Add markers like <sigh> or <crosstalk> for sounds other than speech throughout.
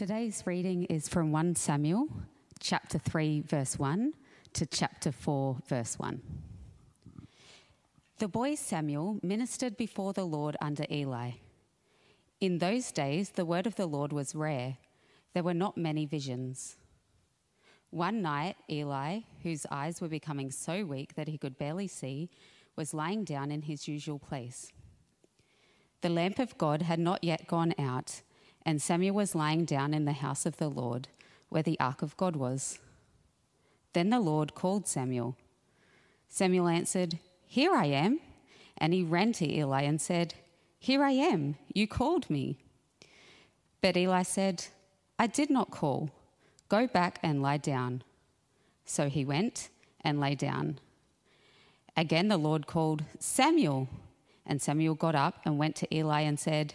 Today's reading is from 1 Samuel chapter 3, verse 1 to chapter 4, verse 1. The boy Samuel ministered before the Lord under Eli. In those days, the word of the Lord was rare. There were not many visions. One night, Eli, whose eyes were becoming so weak that he could barely see, was lying down in his usual place. The lamp of God had not yet gone out, and Samuel was lying down in the house of the Lord, where the ark of God was. Then the Lord called Samuel. Samuel answered, Here I am. And he ran to Eli and said, Here I am. You called me. But Eli said, I did not call. Go back and lie down. So he went and lay down. Again the Lord called, Samuel. And Samuel got up and went to Eli and said,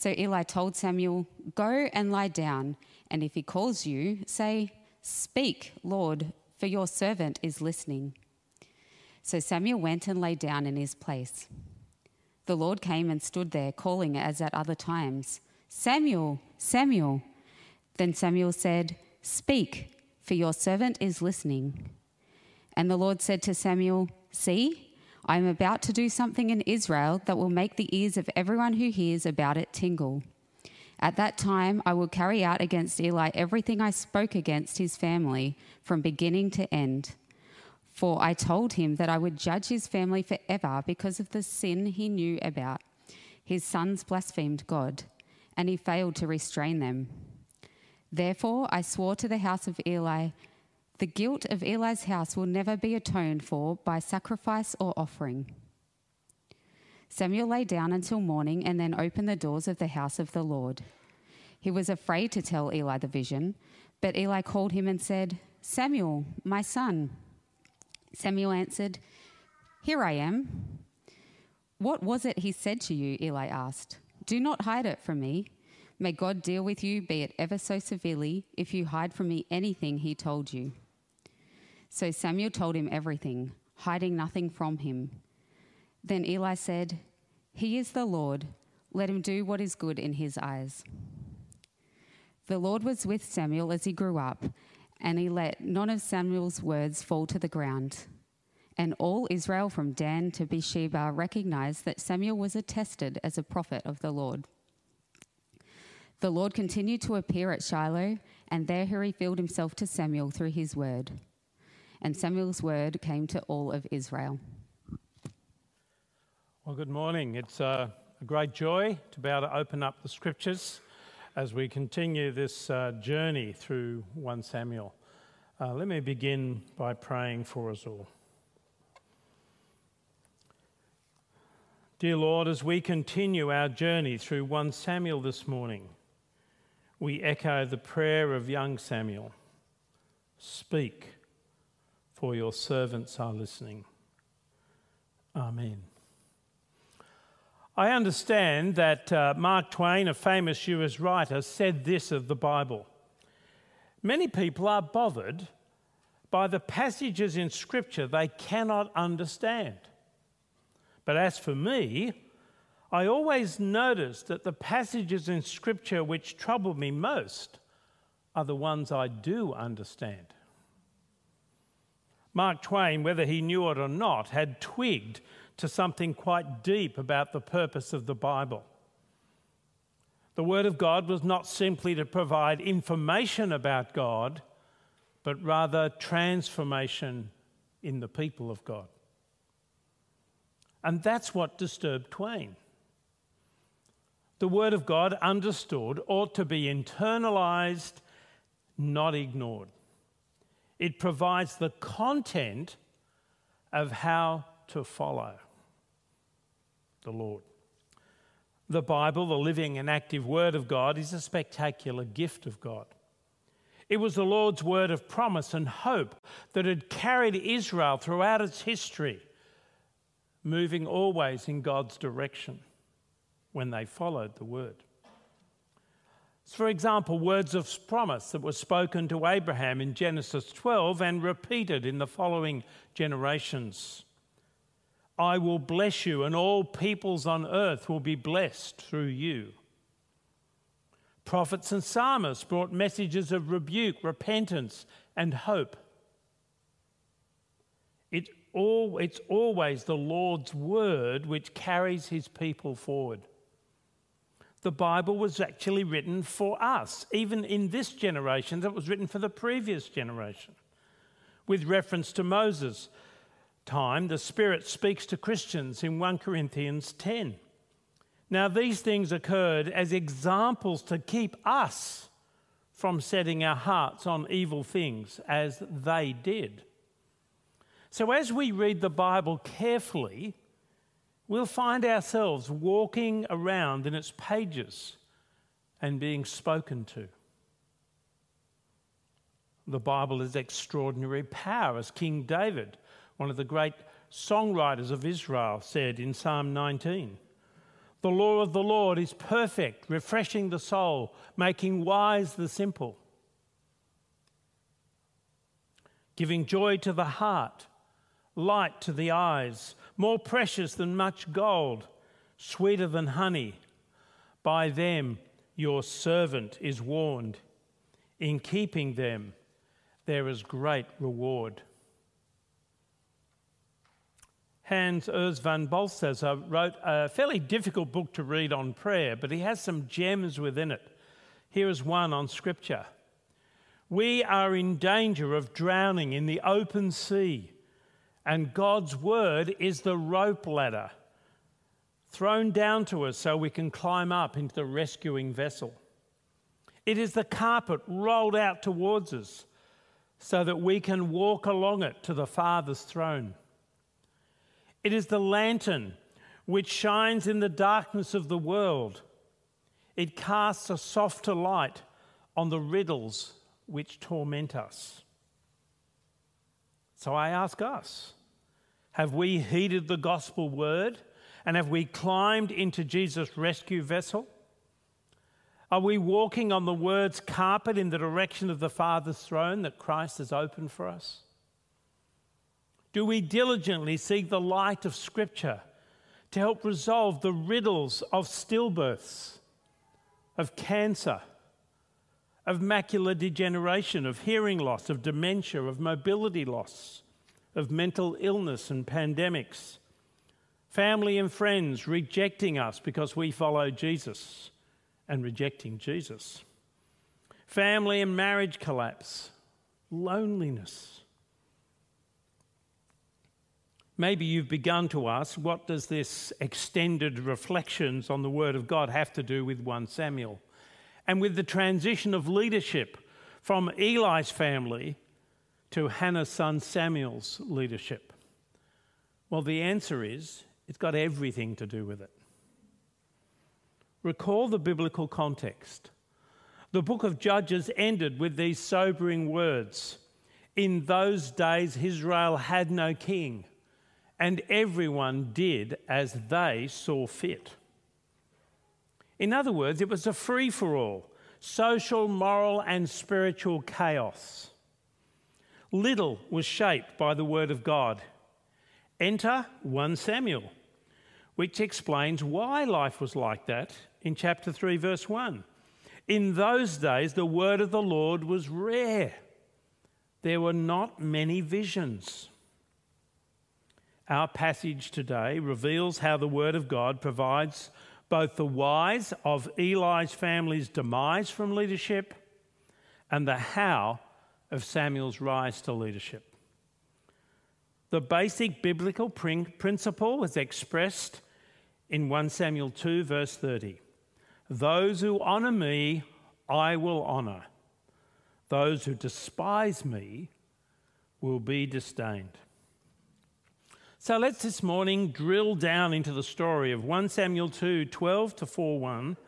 So Eli told Samuel, Go and lie down, and if he calls you, say, Speak, Lord, for your servant is listening. So Samuel went and lay down in his place. The Lord came and stood there, calling as at other times, Samuel, Samuel. Then Samuel said, Speak, for your servant is listening. And the Lord said to Samuel, See, I am about to do something in Israel that will make the ears of everyone who hears about it tingle. At that time, I will carry out against Eli everything I spoke against his family from beginning to end. For I told him that I would judge his family forever because of the sin he knew about. His sons blasphemed God, and he failed to restrain them. Therefore, I swore to the house of Eli the guilt of Eli's house will never be atoned for by sacrifice or offering. Samuel lay down until morning and then opened the doors of the house of the Lord. He was afraid to tell Eli the vision, but Eli called him and said, Samuel, my son. Samuel answered, Here I am. What was it he said to you? Eli asked. Do not hide it from me. May God deal with you, be it ever so severely, if you hide from me anything he told you. So Samuel told him everything, hiding nothing from him. Then Eli said, He is the Lord. Let him do what is good in his eyes. The Lord was with Samuel as he grew up, and he let none of Samuel's words fall to the ground. And all Israel from Dan to Beersheba recognized that Samuel was attested as a prophet of the Lord. The Lord continued to appear at Shiloh, and there he revealed himself to Samuel through his word. And Samuel's word came to all of Israel. Well, good morning. It's a, a, great joy to be able to open up the scriptures as we continue this uh, journey through 1 Samuel. Uh, let me begin by praying for us all. Dear Lord, as we continue our journey through 1 Samuel this morning, we echo the prayer of young Samuel Speak, for your servants are listening. Amen. I understand that uh, Mark Twain, a famous US writer, said this of the Bible Many people are bothered by the passages in Scripture they cannot understand. But as for me, I always notice that the passages in Scripture which trouble me most are the ones I do understand. Mark Twain, whether he knew it or not, had twigged to something quite deep about the purpose of the Bible. The Word of God was not simply to provide information about God, but rather transformation in the people of God. And that's what disturbed Twain. The Word of God, understood, ought to be internalized, not ignored. It provides the content of how to follow the Lord. The Bible, the living and active Word of God, is a spectacular gift of God. It was the Lord's word of promise and hope that had carried Israel throughout its history, moving always in God's direction when they followed the word. For example, words of promise that were spoken to Abraham in Genesis 12 and repeated in the following generations. I will bless you, and all peoples on earth will be blessed through you. Prophets and psalmists brought messages of rebuke, repentance, and hope. It's always the Lord's word which carries his people forward. The Bible was actually written for us, even in this generation, that was written for the previous generation. With reference to Moses' time, the Spirit speaks to Christians in 1 Corinthians 10. Now, these things occurred as examples to keep us from setting our hearts on evil things as they did. So, as we read the Bible carefully, we'll find ourselves walking around in its pages and being spoken to. The Bible is extraordinary power, as King David, one of the great songwriters of Israel, said in Psalm 19. The law of the Lord is perfect, refreshing the soul, making wise the simple, giving joy to the heart, light to the eyes, more precious than much gold, sweeter than honey. By them your servant is warned. In keeping them, there is great reward. Hans Urs von Balthasar wrote a fairly difficult book to read on prayer, but he has some gems within it. Here is one on Scripture. We are in danger of drowning in the open sea, and God's word is the rope ladder thrown down to us so we can climb up into the rescuing vessel. It is the carpet rolled out towards us so that we can walk along it to the Father's throne. It is the lantern which shines in the darkness of the world. It casts a softer light on the riddles which torment us. So I ask us have we heeded the gospel word and have we climbed into Jesus' rescue vessel? Are we walking on the word's carpet in the direction of the Father's throne that Christ has opened for us? Do we diligently seek the light of Scripture to help resolve the riddles of stillbirths, of cancer, of macular degeneration, of hearing loss, of dementia, of mobility loss, of mental illness and pandemics, family and friends rejecting us because we follow Jesus and rejecting Jesus, family and marriage collapse, loneliness. Maybe you've begun to ask, what does this extended reflections on the Word of God have to do with 1 Samuel? And with the transition of leadership from Eli's family to Hannah's son Samuel's leadership? Well, the answer is it's got everything to do with it. Recall the biblical context. The book of Judges ended with these sobering words In those days, Israel had no king and everyone did as they saw fit. In other words, it was a free for all social, moral, and spiritual chaos. Little was shaped by the Word of God. Enter 1 Samuel, which explains why life was like that in chapter 3, verse 1. In those days, the Word of the Lord was rare, there were not many visions. Our passage today reveals how the Word of God provides both the whys of Eli's family's demise from leadership and the how of Samuel's rise to leadership. The basic biblical principle was expressed in 1 Samuel 2, verse 30. Those who honour me, I will honour. Those who despise me will be disdained. So let's this morning drill down into the story of 1 Samuel 2 12 to 4 1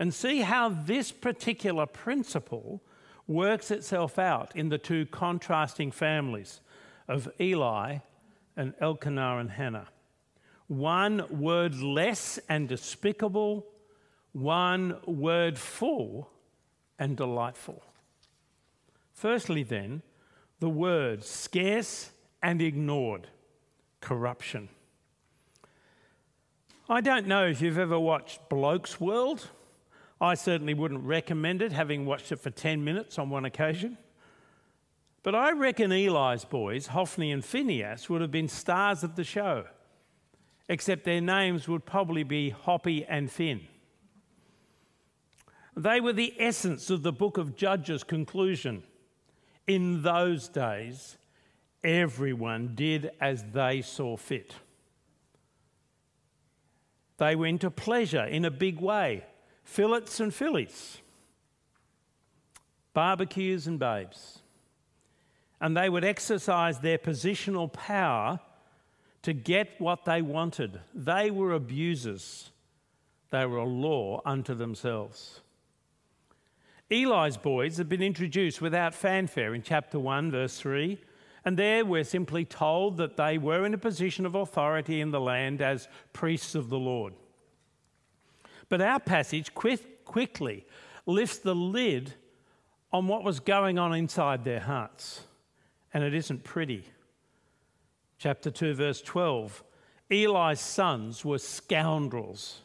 and see how this particular principle works itself out in the two contrasting families of Eli and Elkanah and Hannah. One word less and despicable, one word full and delightful. Firstly, then, the word scarce and ignored corruption. I don't know if you've ever watched Blokes World. I certainly wouldn't recommend it, having watched it for 10 minutes on one occasion. But I reckon Eli's boys, Hophni and Phinehas, would have been stars of the show, except their names would probably be Hoppy and Finn. They were the essence of the book of Judges' conclusion. In those days, everyone did as they saw fit. They went to pleasure in a big way fillets and fillies, barbecues and babes. And they would exercise their positional power to get what they wanted. They were abusers, they were a law unto themselves. Eli's boys had been introduced without fanfare in chapter 1, verse 3, and there we're simply told that they were in a position of authority in the land as priests of the Lord. But our passage quick, quickly lifts the lid on what was going on inside their hearts, and it isn't pretty. Chapter 2, verse 12 Eli's sons were scoundrels,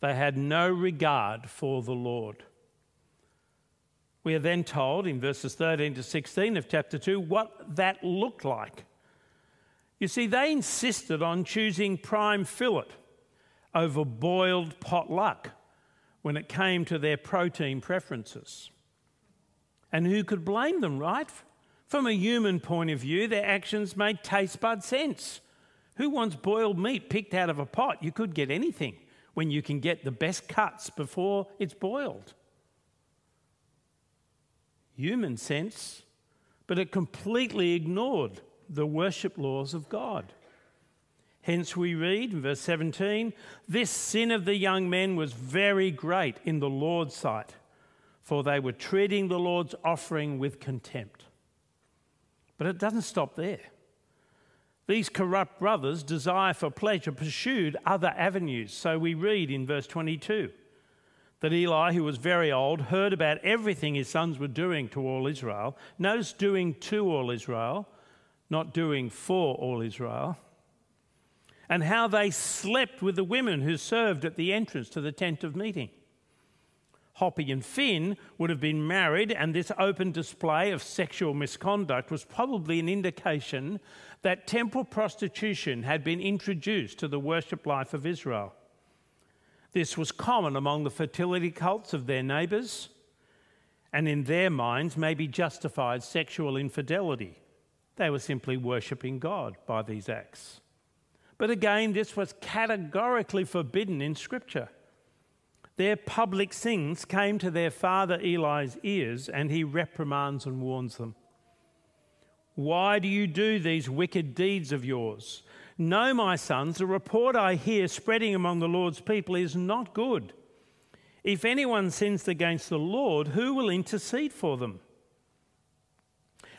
they had no regard for the Lord. We are then told in verses 13 to 16 of chapter 2 what that looked like. You see, they insisted on choosing prime fillet over boiled potluck when it came to their protein preferences. And who could blame them, right? From a human point of view, their actions made taste bud sense. Who wants boiled meat picked out of a pot? You could get anything when you can get the best cuts before it's boiled human sense, but it completely ignored the worship laws of God. Hence, we read in verse 17 this sin of the young men was very great in the Lord's sight, for they were treating the Lord's offering with contempt. But it doesn't stop there. These corrupt brothers' desire for pleasure pursued other avenues. So we read in verse 22 that Eli, who was very old, heard about everything his sons were doing to all Israel. Notice doing to all Israel, not doing for all Israel. And how they slept with the women who served at the entrance to the tent of meeting. Hoppy and Finn would have been married, and this open display of sexual misconduct was probably an indication that temple prostitution had been introduced to the worship life of Israel. This was common among the fertility cults of their neighbours, and in their minds maybe justified sexual infidelity. They were simply worshipping God by these acts. But again, this was categorically forbidden in Scripture. Their public sins came to their father Eli's ears, and he reprimands and warns them. Why do you do these wicked deeds of yours? No, my sons, the report I hear spreading among the Lord's people is not good. If anyone sins against the Lord, who will intercede for them?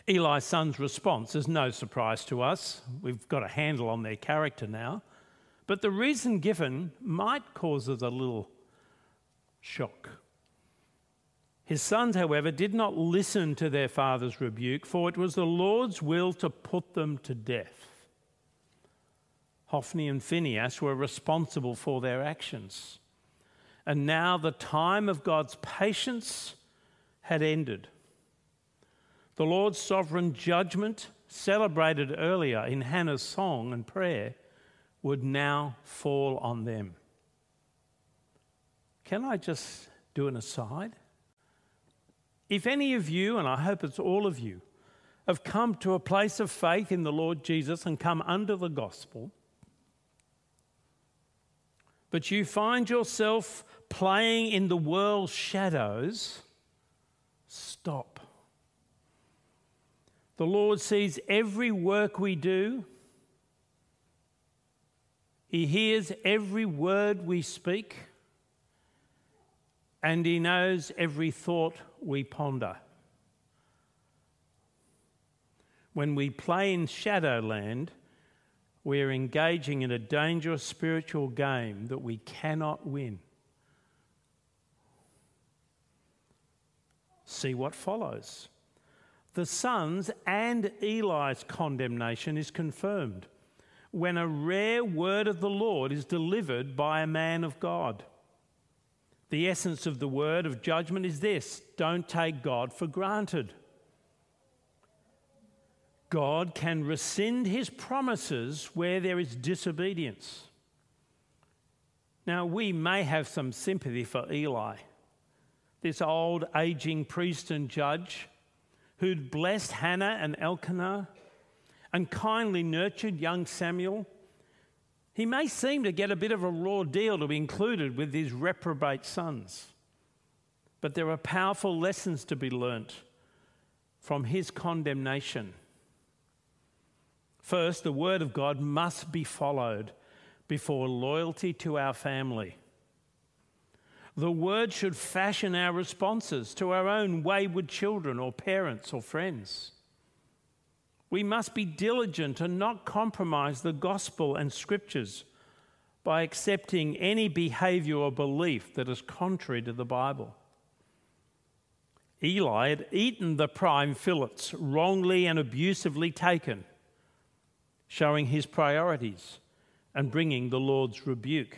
Eli's son's response is no surprise to us. We've got a handle on their character now. But the reason given might cause us a little shock. His sons, however, did not listen to their father's rebuke, for it was the Lord's will to put them to death. Hophni and Phinehas were responsible for their actions. And now the time of God's patience had ended. The Lord's sovereign judgment, celebrated earlier in Hannah's song and prayer, would now fall on them. Can I just do an aside? If any of you, and I hope it's all of you, have come to a place of faith in the Lord Jesus and come under the gospel, but you find yourself playing in the world's shadows, stop. The Lord sees every work we do. He hears every word we speak, and He knows every thought we ponder. When we play in shadowland, we're engaging in a dangerous spiritual game that we cannot win. See what follows. The son's and Eli's condemnation is confirmed when a rare word of the Lord is delivered by a man of God. The essence of the word of judgment is this don't take God for granted. God can rescind his promises where there is disobedience. Now, we may have some sympathy for Eli, this old aging priest and judge who'd blessed Hannah and Elkanah and kindly nurtured young Samuel. He may seem to get a bit of a raw deal to be included with his reprobate sons, but there are powerful lessons to be learnt from his condemnation First, the Word of God must be followed before loyalty to our family. The Word should fashion our responses to our own wayward children or parents or friends. We must be diligent and not compromise the gospel and scriptures by accepting any behavior or belief that is contrary to the Bible. Eli had eaten the prime fillets, wrongly and abusively taken showing his priorities and bringing the Lord's rebuke.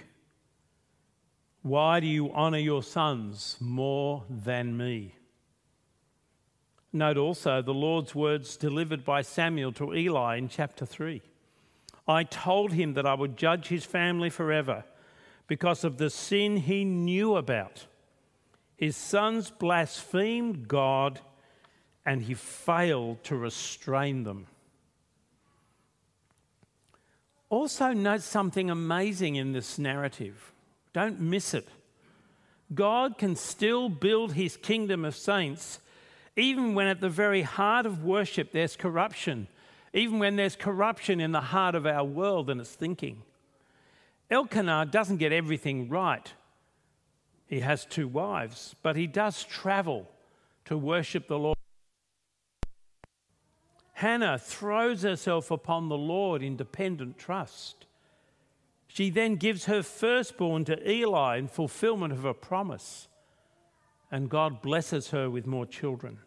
Why do you honor your sons more than me? Note also the Lord's words delivered by Samuel to Eli in chapter 3. I told him that I would judge his family forever because of the sin he knew about. His sons blasphemed God and he failed to restrain them. Also, note something amazing in this narrative. Don't miss it. God can still build his kingdom of saints even when at the very heart of worship there's corruption, even when there's corruption in the heart of our world and its thinking. Elkanah doesn't get everything right. He has two wives, but he does travel to worship the Lord. Hannah throws herself upon the Lord in dependent trust. She then gives her firstborn to Eli in fulfillment of her promise, and God blesses her with more children.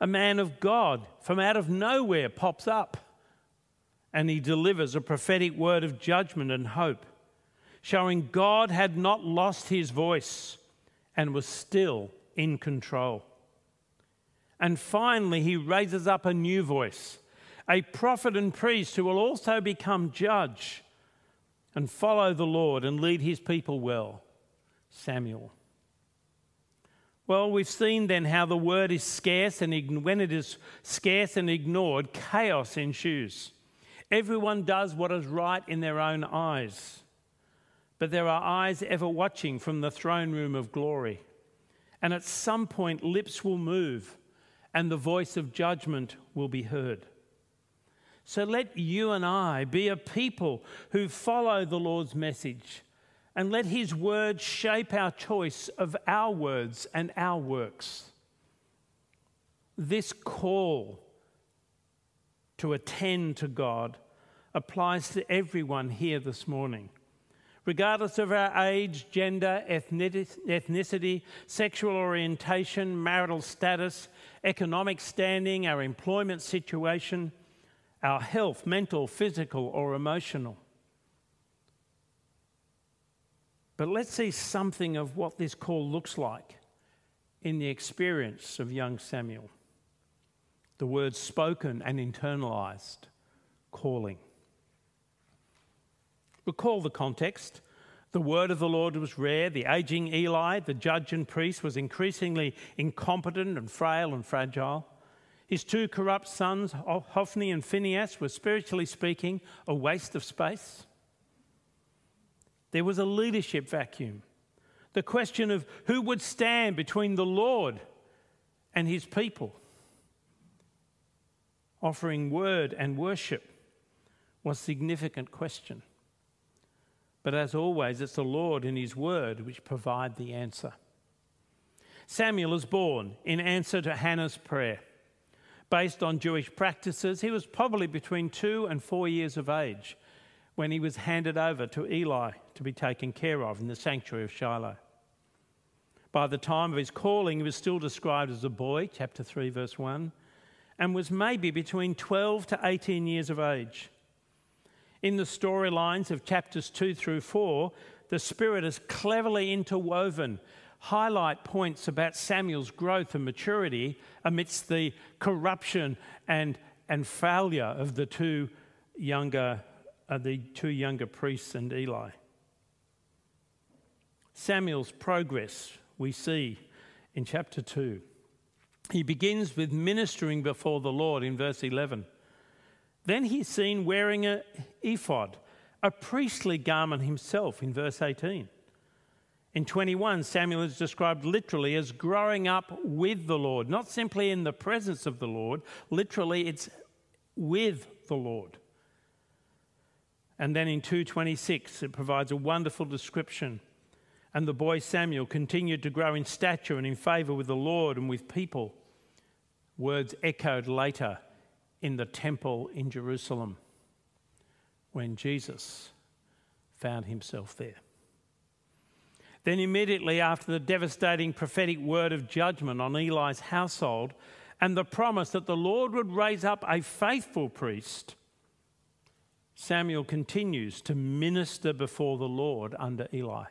A man of God from out of nowhere pops up and he delivers a prophetic word of judgment and hope, showing God had not lost his voice and was still in control. And finally, he raises up a new voice, a prophet and priest who will also become judge and follow the Lord and lead his people well Samuel. Well, we've seen then how the word is scarce, and when it is scarce and ignored, chaos ensues. Everyone does what is right in their own eyes, but there are eyes ever watching from the throne room of glory. And at some point, lips will move and the voice of judgment will be heard. So let you and I be a people who follow the Lord's message and let his word shape our choice of our words and our works. This call to attend to God applies to everyone here this morning regardless of our age, gender, ethnicity, sexual orientation, marital status, economic standing, our employment situation, our health, mental, physical, or emotional. But let's see something of what this call looks like in the experience of young Samuel. The words spoken and internalized, calling. Recall the context. The word of the Lord was rare. The aging Eli, the judge and priest, was increasingly incompetent and frail and fragile. His two corrupt sons, Hophni and Phinehas, were spiritually speaking a waste of space. There was a leadership vacuum. The question of who would stand between the Lord and his people, offering word and worship, was a significant question. But as always, it's the Lord and His word which provide the answer. Samuel is born in answer to Hannah's prayer. Based on Jewish practices, he was probably between two and four years of age when he was handed over to Eli to be taken care of in the sanctuary of Shiloh. By the time of his calling, he was still described as a boy, chapter 3, verse 1, and was maybe between 12 to 18 years of age. In the storylines of chapters 2 through 4, the Spirit is cleverly interwoven highlight points about Samuel's growth and maturity amidst the corruption and, and failure of the two younger, uh, the two younger priests and Eli. Samuel's progress we see in chapter 2. He begins with ministering before the Lord in verse 11. Then he's seen wearing an ephod, a priestly garment himself, in verse 18. In 21, Samuel is described literally as growing up with the Lord, not simply in the presence of the Lord, literally, it's with the Lord. And then in 226, it provides a wonderful description. And the boy Samuel continued to grow in stature and in favor with the Lord and with people. Words echoed later in the temple in Jerusalem when Jesus found himself there. Then, immediately after the devastating prophetic word of judgment on Eli's household and the promise that the Lord would raise up a faithful priest, Samuel continues to minister before the Lord under Eli,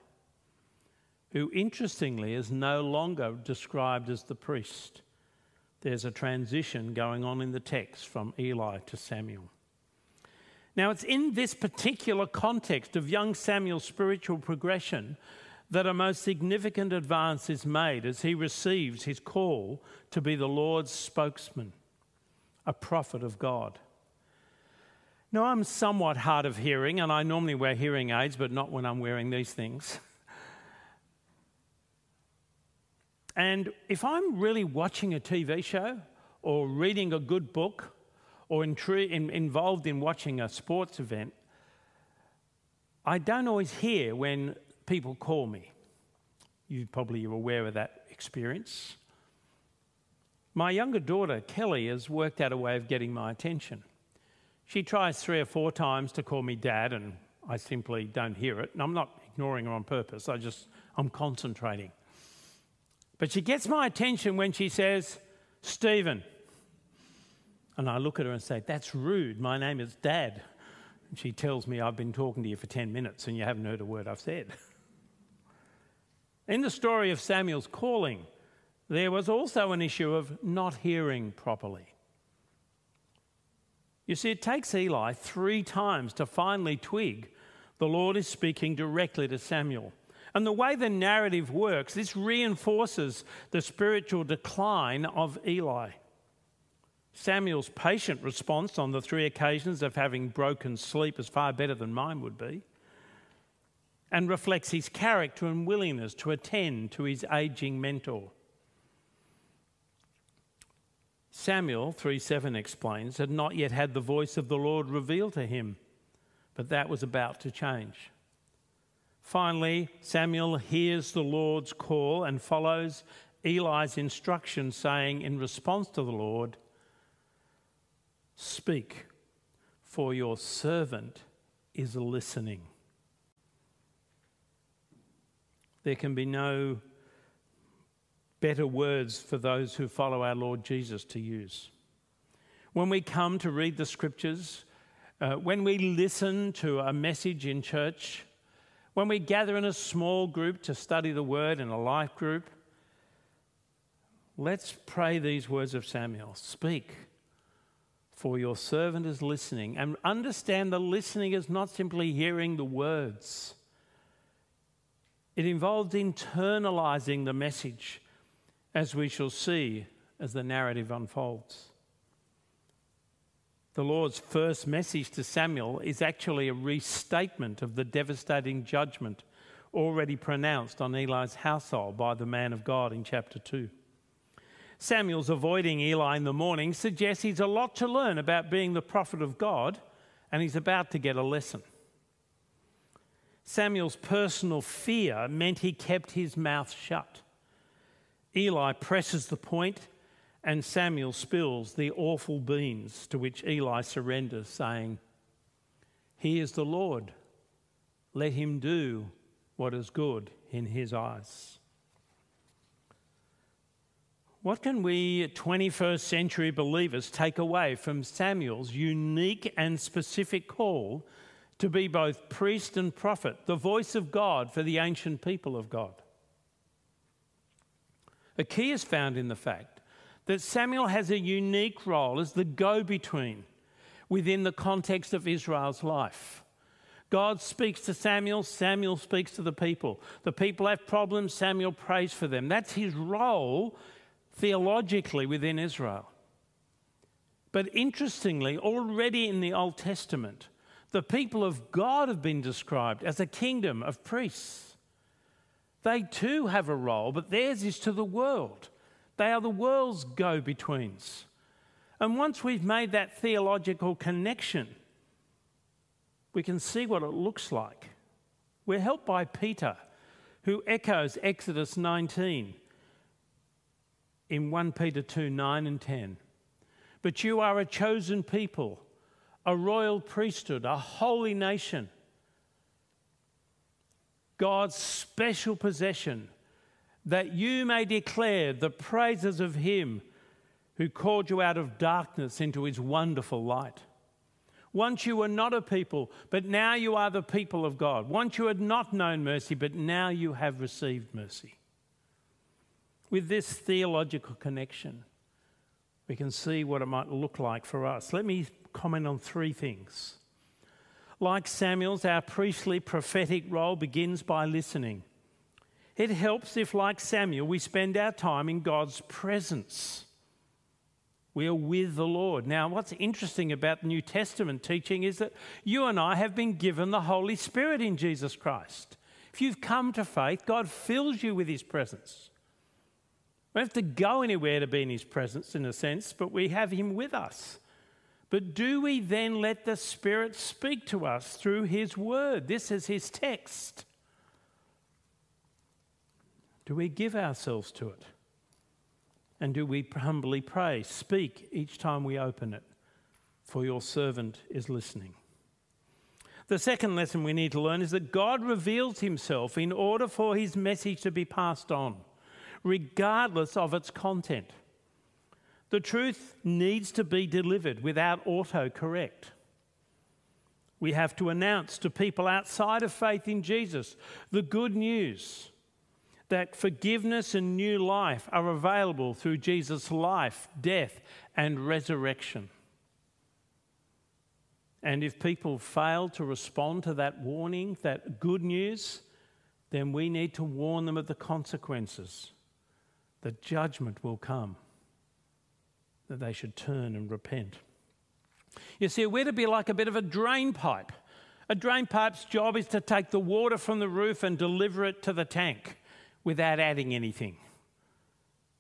who interestingly is no longer described as the priest. There's a transition going on in the text from Eli to Samuel. Now, it's in this particular context of young Samuel's spiritual progression that a most significant advance is made as he receives his call to be the Lord's spokesman, a prophet of God. Now, I'm somewhat hard of hearing, and I normally wear hearing aids, but not when I'm wearing these things. <laughs> And if I'm really watching a TV show or reading a good book or in, in, involved in watching a sports event, I don't always hear when people call me. You probably are aware of that experience. My younger daughter, Kelly, has worked out a way of getting my attention. She tries three or four times to call me dad, and I simply don't hear it. And I'm not ignoring her on purpose, I just, I'm concentrating. But she gets my attention when she says, Stephen. And I look at her and say, That's rude. My name is Dad. And she tells me, I've been talking to you for 10 minutes and you haven't heard a word I've said. In the story of Samuel's calling, there was also an issue of not hearing properly. You see, it takes Eli three times to finally twig the Lord is speaking directly to Samuel. And the way the narrative works, this reinforces the spiritual decline of Eli. Samuel's patient response on the three occasions of having broken sleep is far better than mine would be and reflects his character and willingness to attend to his aging mentor. Samuel 3:7 explains had not yet had the voice of the Lord revealed to him, but that was about to change. Finally, Samuel hears the Lord's call and follows Eli's instruction, saying in response to the Lord, Speak, for your servant is listening. There can be no better words for those who follow our Lord Jesus to use. When we come to read the scriptures, uh, when we listen to a message in church, when we gather in a small group to study the word in a life group, let's pray these words of Samuel Speak, for your servant is listening. And understand the listening is not simply hearing the words it involves internalizing the message, as we shall see as the narrative unfolds. The Lord's first message to Samuel is actually a restatement of the devastating judgment already pronounced on Eli's household by the man of God in chapter 2. Samuel's avoiding Eli in the morning suggests he's a lot to learn about being the prophet of God, and he's about to get a lesson. Samuel's personal fear meant he kept his mouth shut. Eli presses the point and Samuel spills the awful beans to which Eli surrenders, saying, He is the Lord. Let him do what is good in his eyes. What can we 21st century believers take away from Samuel's unique and specific call to be both priest and prophet, the voice of God for the ancient people of God? A key is found in the fact that Samuel has a unique role as the go between within the context of Israel's life. God speaks to Samuel, Samuel speaks to the people. The people have problems, Samuel prays for them. That's his role theologically within Israel. But interestingly, already in the Old Testament, the people of God have been described as a kingdom of priests. They too have a role, but theirs is to the world. They are the world's go betweens. And once we've made that theological connection, we can see what it looks like. We're helped by Peter, who echoes Exodus 19 in 1 Peter 2 9 and 10. But you are a chosen people, a royal priesthood, a holy nation, God's special possession that you may declare the praises of him who called you out of darkness into his wonderful light. Once you were not a people, but now you are the people of God. Once you had not known mercy, but now you have received mercy. With this theological connection, we can see what it might look like for us. Let me comment on three things. Like Samuel's, our priestly prophetic role begins by listening. It helps if, like Samuel, we spend our time in God's presence. We are with the Lord. Now, what's interesting about the New Testament teaching is that you and I have been given the Holy Spirit in Jesus Christ. If you've come to faith, God fills you with His presence. We don't have to go anywhere to be in His presence, in a sense, but we have Him with us. But do we then let the Spirit speak to us through His Word? This is His text. Do we give ourselves to it? And do we humbly pray, Speak each time we open it, for your servant is listening? The second lesson we need to learn is that God reveals himself in order for his message to be passed on, regardless of its content. The truth needs to be delivered without autocorrect. We have to announce to people outside of faith in Jesus the good news that forgiveness and new life are available through Jesus' life, death, and resurrection. And if people fail to respond to that warning, that good news, then we need to warn them of the consequences. The judgment will come, that they should turn and repent. You see, we're to be like a bit of a drain pipe. A drain pipe's job is to take the water from the roof and deliver it to the tank without adding anything.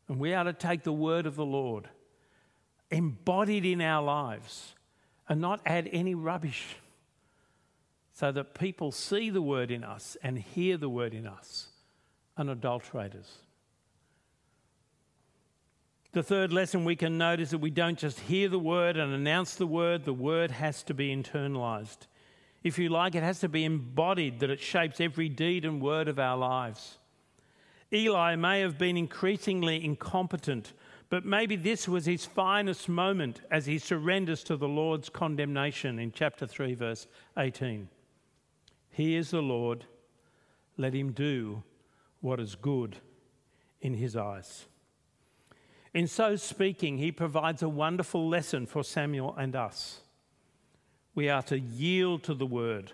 And we are to take the word of the Lord embodied in our lives and not add any rubbish so that people see the word in us and hear the word in us, unadulterated. The third lesson we can note is that we don't just hear the word and announce the word, the word has to be internalized. If you like, it has to be embodied, that it shapes every deed and word of our lives. Eli may have been increasingly incompetent, but maybe this was his finest moment as he surrenders to the Lord's condemnation in chapter 3, verse 18. He is the Lord, let him do what is good in his eyes. In so speaking, he provides a wonderful lesson for Samuel and us. We are to yield to the word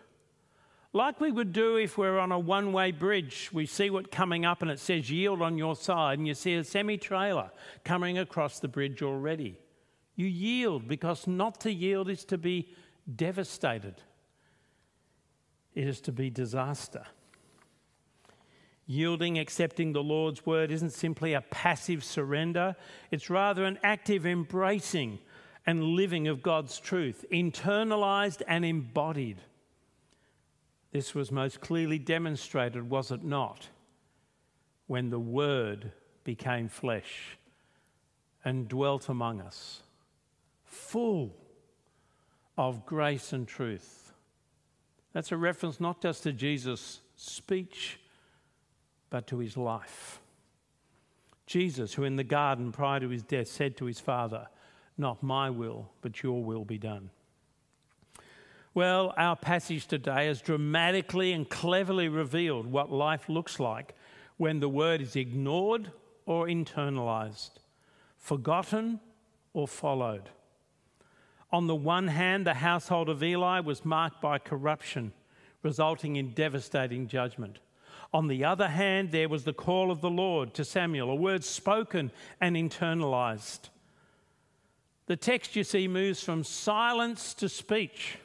like we would do if we're on a one way bridge. We see what coming up and it says yield on your side, and you see a semi trailer coming across the bridge already. You yield because not to yield is to be devastated, it is to be disaster. Yielding, accepting the Lord's word isn't simply a passive surrender, it's rather an active embracing and living of God's truth, internalized and embodied. This was most clearly demonstrated, was it not, when the Word became flesh and dwelt among us, full of grace and truth. That's a reference not just to Jesus' speech, but to his life. Jesus, who in the garden prior to his death said to his Father, Not my will, but your will be done. Well, our passage today has dramatically and cleverly revealed what life looks like when the word is ignored or internalized, forgotten or followed. On the one hand, the household of Eli was marked by corruption, resulting in devastating judgment. On the other hand, there was the call of the Lord to Samuel, a word spoken and internalized. The text, you see, moves from silence to speech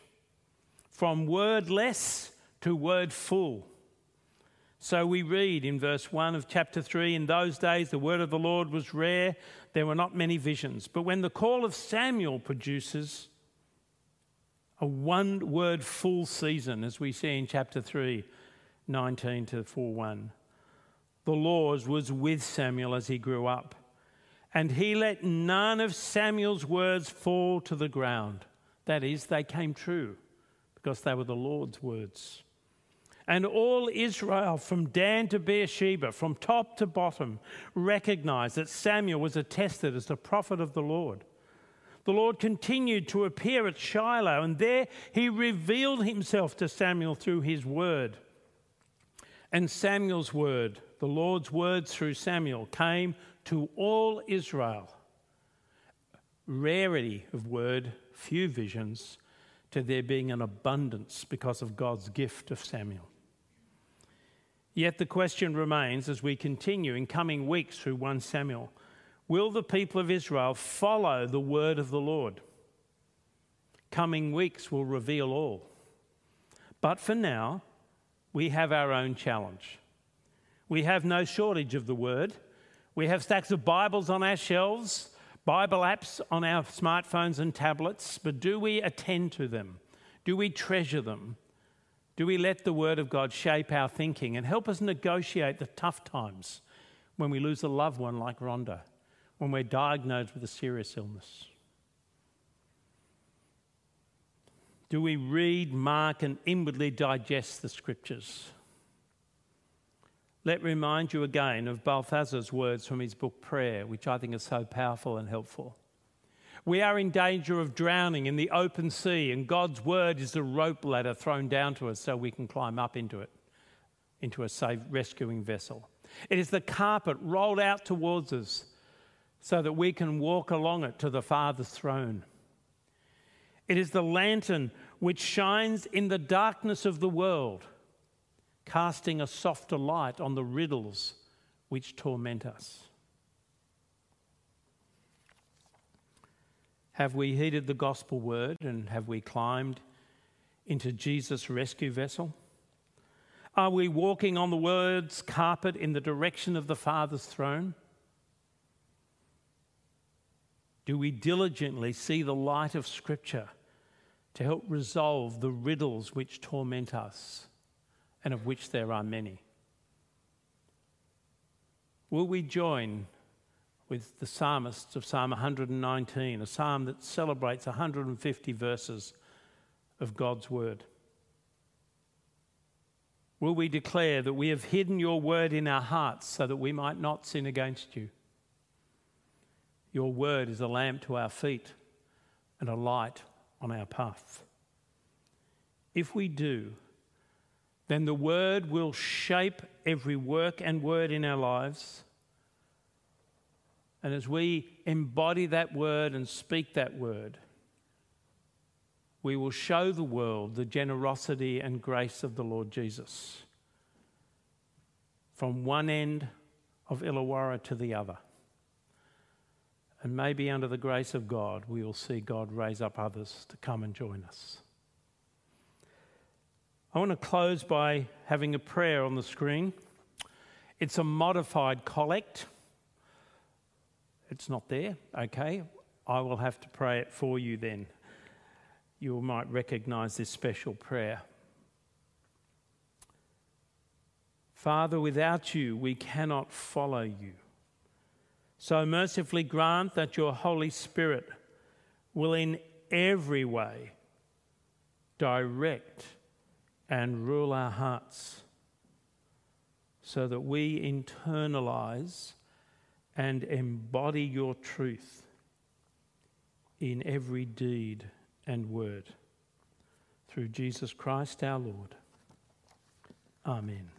from wordless to word full. So we read in verse 1 of chapter 3 In those days the word of the Lord was rare, there were not many visions. But when the call of Samuel produces a one word full season, as we see in chapter 3, 19 to 4 1, the Lord was with Samuel as he grew up, and he let none of Samuel's words fall to the ground. That is, they came true because they were the Lord's words. And all Israel, from Dan to Beersheba, from top to bottom, recognized that Samuel was attested as the prophet of the Lord. The Lord continued to appear at Shiloh, and there he revealed himself to Samuel through his word. And Samuel's word, the Lord's words through Samuel, came to all Israel. Rarity of word, few visions, to there being an abundance because of God's gift of Samuel. Yet the question remains as we continue in coming weeks through 1 Samuel will the people of Israel follow the word of the Lord? Coming weeks will reveal all. But for now, we have our own challenge. We have no shortage of the word. We have stacks of Bibles on our shelves Bible apps on our smartphones and tablets, but do we attend to them? Do we treasure them? Do we let the Word of God shape our thinking and help us negotiate the tough times when we lose a loved one like Rhonda, when we're diagnosed with a serious illness? Do we read, mark, and inwardly digest the Scriptures? Let me remind you again of Balthasar's words from his book Prayer, which I think is so powerful and helpful. We are in danger of drowning in the open sea, and God's word is the rope ladder thrown down to us so we can climb up into it, into a safe rescuing vessel. It is the carpet rolled out towards us so that we can walk along it to the Father's throne. It is the lantern which shines in the darkness of the world casting a softer light on the riddles which torment us. Have we heeded the gospel word and have we climbed into Jesus' rescue vessel? Are we walking on the word's carpet in the direction of the Father's throne? Do we diligently see the light of Scripture to help resolve the riddles which torment us? And of which there are many. Will we join with the psalmists of Psalm 119, a psalm that celebrates 150 verses of God's word? Will we declare that we have hidden your word in our hearts so that we might not sin against you? Your word is a lamp to our feet and a light on our path. If we do, then the word will shape every work and word in our lives. And as we embody that word and speak that word, we will show the world the generosity and grace of the Lord Jesus from one end of Illawarra to the other. And maybe under the grace of God, we will see God raise up others to come and join us. I want to close by having a prayer on the screen. It's a modified collect. It's not there, okay? I will have to pray it for you then. You might recognize this special prayer. Father, without you, we cannot follow you. So mercifully grant that your Holy Spirit will in every way direct and rule our hearts so that we internalize and embody your truth in every deed and word. Through Jesus Christ our Lord. Amen.